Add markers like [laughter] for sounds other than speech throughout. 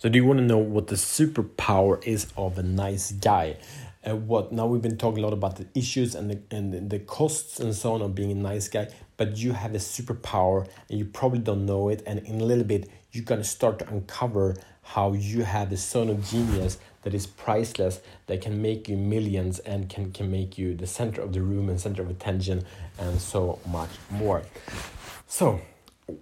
So, do you want to know what the superpower is of a nice guy? Uh, what now we've been talking a lot about the issues and the and the costs and so on of being a nice guy, but you have a superpower and you probably don't know it. And in a little bit, you're gonna start to uncover how you have a zone of genius that is priceless, that can make you millions and can can make you the center of the room and center of attention and so much more. So,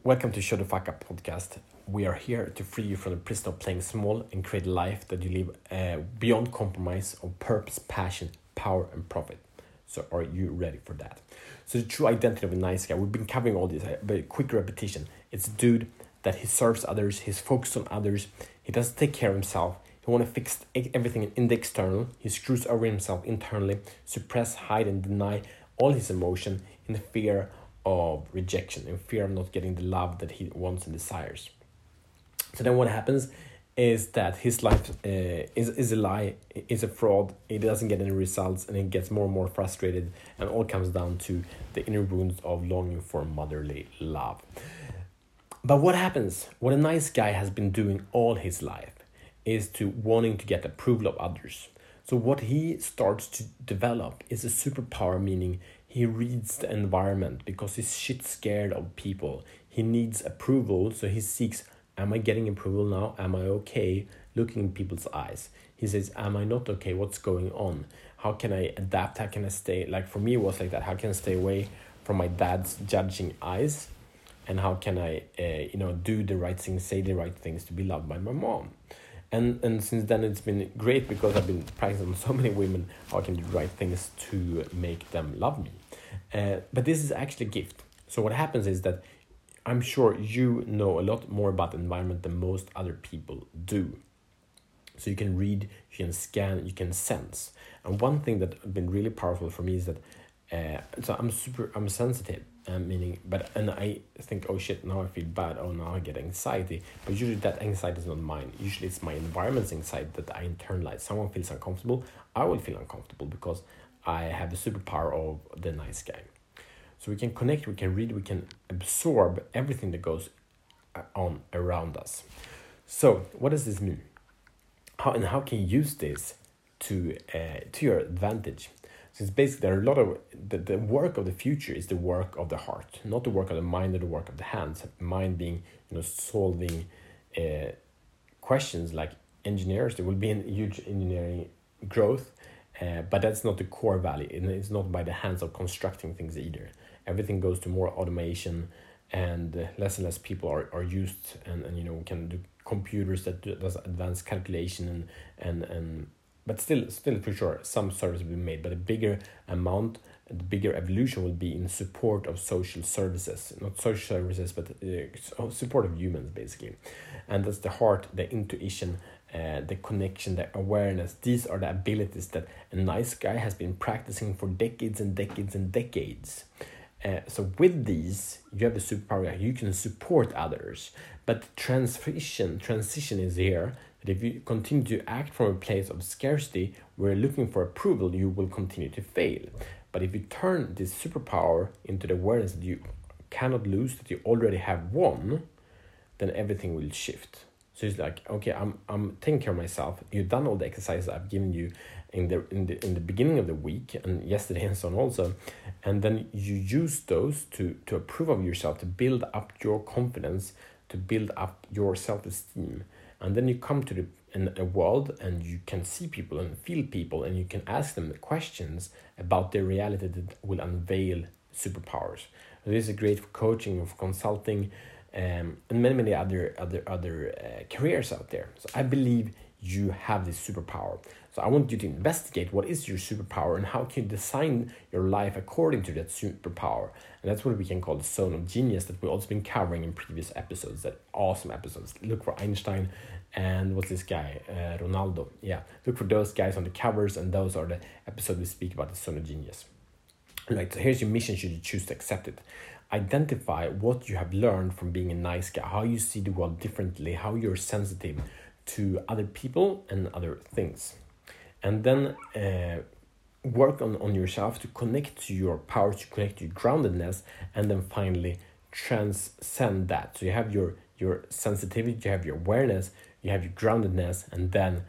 welcome to Show the Fuck Up podcast we are here to free you from the prison of playing small and create a life that you live uh, beyond compromise of purpose, passion, power, and profit. So, are you ready for that? So, the true identity of a nice guy, we've been covering all this, uh, but quick repetition. It's a dude that he serves others, he's focused on others, he doesn't take care of himself, he want to fix everything in the external, he screws over himself internally, suppress, hide, and deny all his emotion in the fear of rejection, in fear of not getting the love that he wants and desires. So then what happens is that his life uh, is, is a lie, is a fraud, he doesn't get any results, and he gets more and more frustrated, and all comes down to the inner wounds of longing for motherly love. But what happens? What a nice guy has been doing all his life is to wanting to get approval of others. So what he starts to develop is a superpower, meaning he reads the environment because he's shit scared of people. He needs approval, so he seeks Am I getting approval now? Am I okay? Looking in people's eyes. He says, Am I not okay? What's going on? How can I adapt? How can I stay? Like for me, it was like that. How can I stay away from my dad's judging eyes? And how can I, uh, you know, do the right things, say the right things to be loved by my mom? And and since then, it's been great because I've been practicing so [laughs] many women how I can do right things to make them love me. Uh, but this is actually a gift. So what happens is that I'm sure you know a lot more about the environment than most other people do. So you can read, you can scan, you can sense. And one thing that has been really powerful for me is that uh, so I'm super I'm sensitive, uh, meaning but and I think oh shit now I feel bad. Oh now I get anxiety. But usually that anxiety is not mine. Usually it's my environment's anxiety that I internalize. Someone feels uncomfortable I will feel uncomfortable because I have the superpower of the nice guy so we can connect, we can read, we can absorb everything that goes uh, on around us. So what does this mean? How and how can you use this to uh, to your advantage? So it's basically there are a lot of the, the work of the future is the work of the heart, not the work of the mind or the work of the hands. Mind being you know solving uh, questions like engineers. There will be a huge engineering growth, uh, but that's not the core value. And it's not by the hands of constructing things either everything goes to more automation and uh, less and less people are, are used and, and you know can do computers that do, does advanced calculation and and and but still still for sure some service will be made but a bigger amount the bigger evolution will be in support of social services not social services but uh, support of humans basically and that's the heart the intuition uh, the connection, the awareness. These are the abilities that a nice guy has been practicing for decades and decades and decades. Uh, so with these, you have the superpower. You can support others, but transition transition is here. That if you continue to act from a place of scarcity, where looking for approval, you will continue to fail. But if you turn this superpower into the awareness that you cannot lose, that you already have won, then everything will shift. So it's like, okay, I'm I'm taking care of myself. You've done all the exercises I've given you in the in the in the beginning of the week and yesterday and so on also. And then you use those to to approve of yourself to build up your confidence to build up your self-esteem. And then you come to the in a world and you can see people and feel people and you can ask them questions about their reality that will unveil superpowers. This is great for coaching for consulting um, and many many other other other uh, careers out there so i believe you have this superpower. So I want you to investigate what is your superpower and how can you design your life according to that superpower. And that's what we can call the zone of genius that we've also been covering in previous episodes, that awesome episodes. Look for Einstein and what's this guy, uh, Ronaldo. Yeah, look for those guys on the covers and those are the episodes we speak about the zone of genius. So here's your mission should you choose to accept it. Identify what you have learned from being a nice guy, how you see the world differently, how you're sensitive to other people and other things. And then uh, work on, on yourself to connect to your power, to connect to your groundedness, and then finally transcend that. So you have your your sensitivity, you have your awareness, you you have your groundedness, and then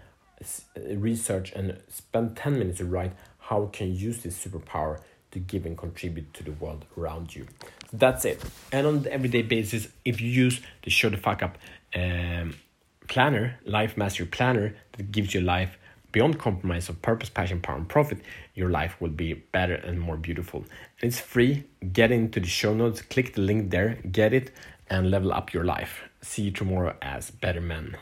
research and spend 10 minutes to write how can you use this superpower to give and contribute to the world around you. So that's it. And on the everyday basis, if you use the Show the Fuck Up um, planner, Life Mastery Planner, that gives you life beyond compromise of purpose, passion, power, and profit, your life will be better and more beautiful. And it's free. Get into the show notes, click the link there, get it, and level up your life. See you tomorrow as better men.